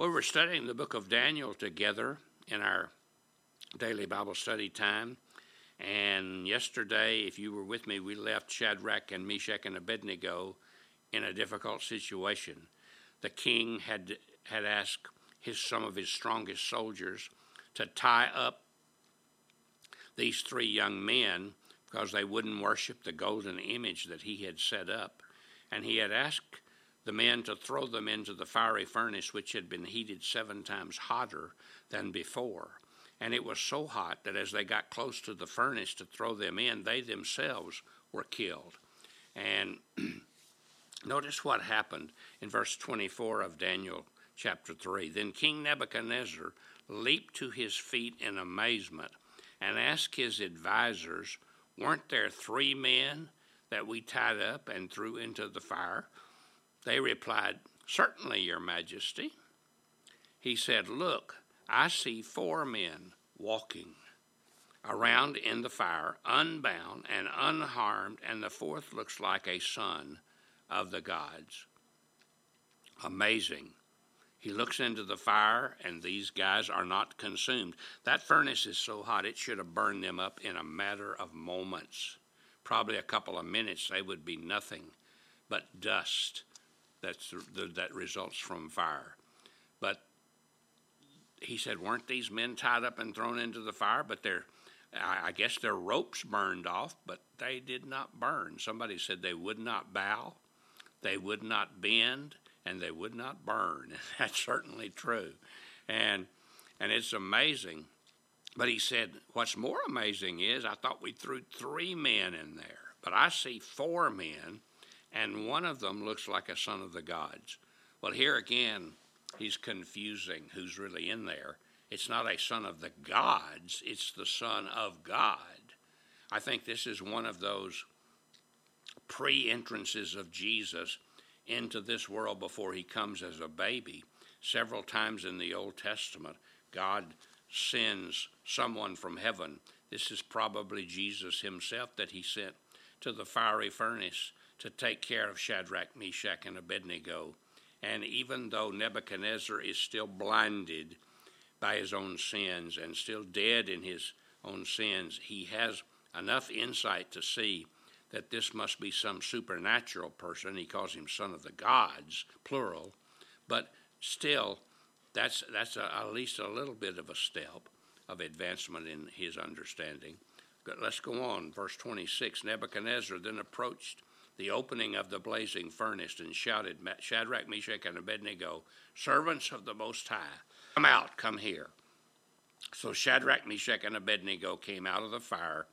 Well, we're studying the book of Daniel together in our daily Bible study time. And yesterday, if you were with me, we left Shadrach and Meshach and Abednego in a difficult situation. The king had had asked his some of his strongest soldiers to tie up these three young men because they wouldn't worship the golden image that he had set up. And he had asked the men to throw them into the fiery furnace, which had been heated seven times hotter than before. And it was so hot that as they got close to the furnace to throw them in, they themselves were killed. And notice what happened in verse 24 of Daniel chapter 3. Then King Nebuchadnezzar leaped to his feet in amazement and asked his advisers, Weren't there three men that we tied up and threw into the fire? They replied, Certainly, Your Majesty. He said, Look, I see four men walking around in the fire, unbound and unharmed, and the fourth looks like a son of the gods. Amazing. He looks into the fire, and these guys are not consumed. That furnace is so hot, it should have burned them up in a matter of moments. Probably a couple of minutes, they would be nothing but dust that's the, that results from fire. But he said, weren't these men tied up and thrown into the fire? But their, I guess their ropes burned off, but they did not burn. Somebody said they would not bow, they would not bend, and they would not burn. That's certainly true, and and it's amazing. But he said, what's more amazing is I thought we threw three men in there, but I see four men, and one of them looks like a son of the gods. Well, here again, he's confusing who's really in there. It's not a son of the gods, it's the son of God. I think this is one of those pre entrances of Jesus into this world before he comes as a baby. Several times in the Old Testament, God sends someone from heaven. This is probably Jesus himself that he sent to the fiery furnace to take care of Shadrach, Meshach, and Abednego and even though Nebuchadnezzar is still blinded by his own sins and still dead in his own sins, he has enough insight to see that this must be some supernatural person. He calls him son of the gods, plural, but still, that's that's a, at least a little bit of a step of advancement in his understanding. But let's go on. Verse 26 Nebuchadnezzar then approached the opening of the blazing furnace and shouted, Shadrach, Meshach, and Abednego, servants of the Most High, come out, come here. So Shadrach, Meshach, and Abednego came out of the fire,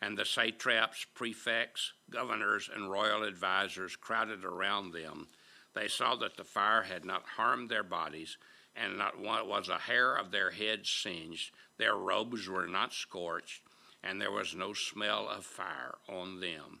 and the satraps, prefects, governors, and royal advisers crowded around them. They saw that the fire had not harmed their bodies, and not one was a hair of their heads singed. Their robes were not scorched, and there was no smell of fire on them.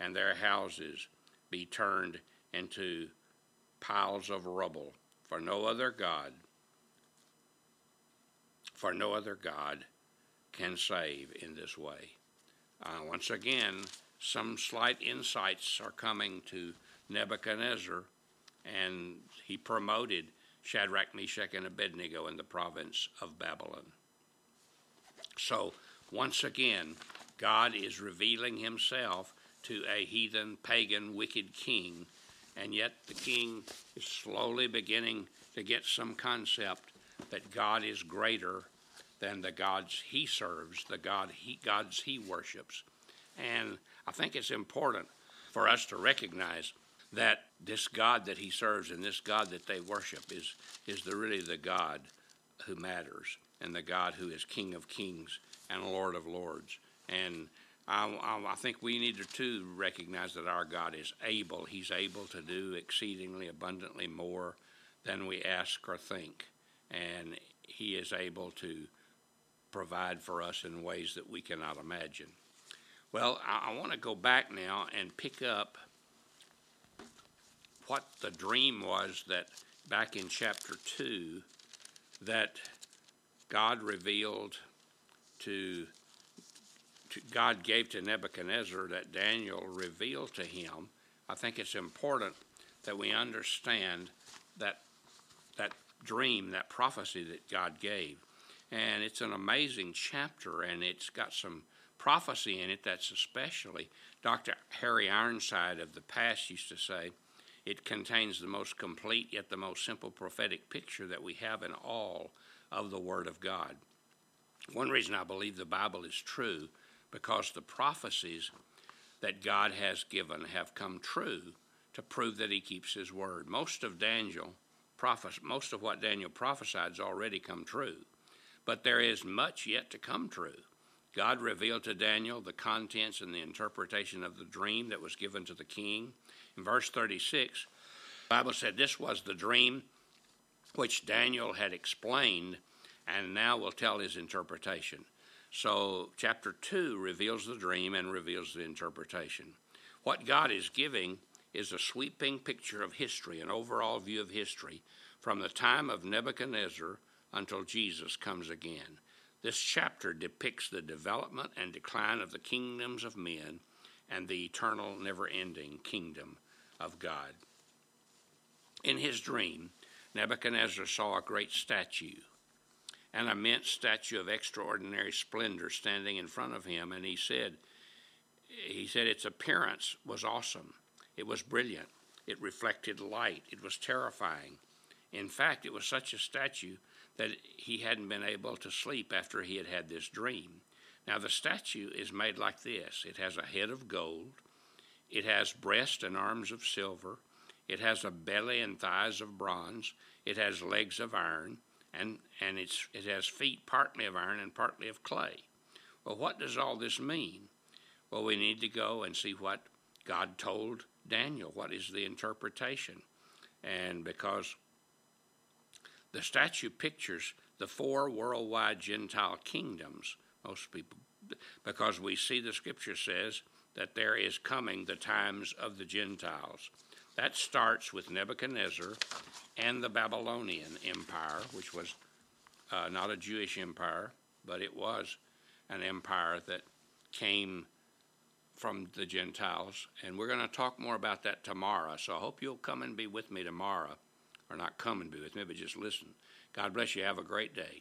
and their houses be turned into piles of rubble, for no other God, for no other God can save in this way. Uh, once again, some slight insights are coming to Nebuchadnezzar, and he promoted Shadrach, Meshach, and Abednego in the province of Babylon. So, once again, God is revealing himself to a heathen, pagan, wicked king, and yet the king is slowly beginning to get some concept that God is greater than the gods he serves, the God he, gods he worships. And I think it's important for us to recognize that this God that he serves and this God that they worship is, is the, really the God who matters and the God who is King of kings and Lord of lords. And I, I, think we need to recognize that our God is able. He's able to do exceedingly abundantly more than we ask or think. And He is able to provide for us in ways that we cannot imagine. Well, I, I want to go back now and pick up what the dream was that back in chapter 2 that God revealed to, God gave to Nebuchadnezzar that Daniel revealed to him. I think it's important that we understand that that dream, that prophecy that God gave. And it's an amazing chapter and it's got some prophecy in it that's especially Dr. Harry Ironside of the past used to say it contains the most complete yet the most simple prophetic picture that we have in all of the Word of God. One reason I believe the Bible is true because the prophecies that God has given have come true to prove that he keeps his word. Most of Daniel prophes- most of what Daniel prophesied has already come true. But there is much yet to come true. God revealed to Daniel the contents and the interpretation of the dream that was given to the king. In verse 36, the Bible said this was the dream which Daniel had explained and now will tell his interpretation. So, chapter 2 reveals the dream and reveals the interpretation. What God is giving is a sweeping picture of history, an overall view of history, from the time of Nebuchadnezzar until Jesus comes again. This chapter depicts the development and decline of the kingdoms of men and the eternal, never ending kingdom of God. In his dream, Nebuchadnezzar saw a great statue, an immense statue of extraordinary splendor standing in front of him, and he said, he said its appearance was awesome. It was brilliant. It reflected light. It was terrifying. In fact, it was such a statue that he hadn't been able to sleep after he had had this dream. Now, the statue is made like this it has a head of gold, it has breast and arms of silver, it has a belly and thighs of bronze, it has legs of iron, and, and it's, it has feet partly of iron and partly of clay. Well, what does all this mean? Well, we need to go and see what God told Daniel. What is the interpretation? And because the statue pictures the four worldwide Gentile kingdoms, most people, because we see the scripture says that there is coming the times of the Gentiles. That starts with Nebuchadnezzar and the Babylonian Empire, which was uh, not a Jewish empire, but it was an empire that came from the Gentiles. And we're going to talk more about that tomorrow. So I hope you'll come and be with me tomorrow. Or not come and be with me, but just listen. God bless you. Have a great day.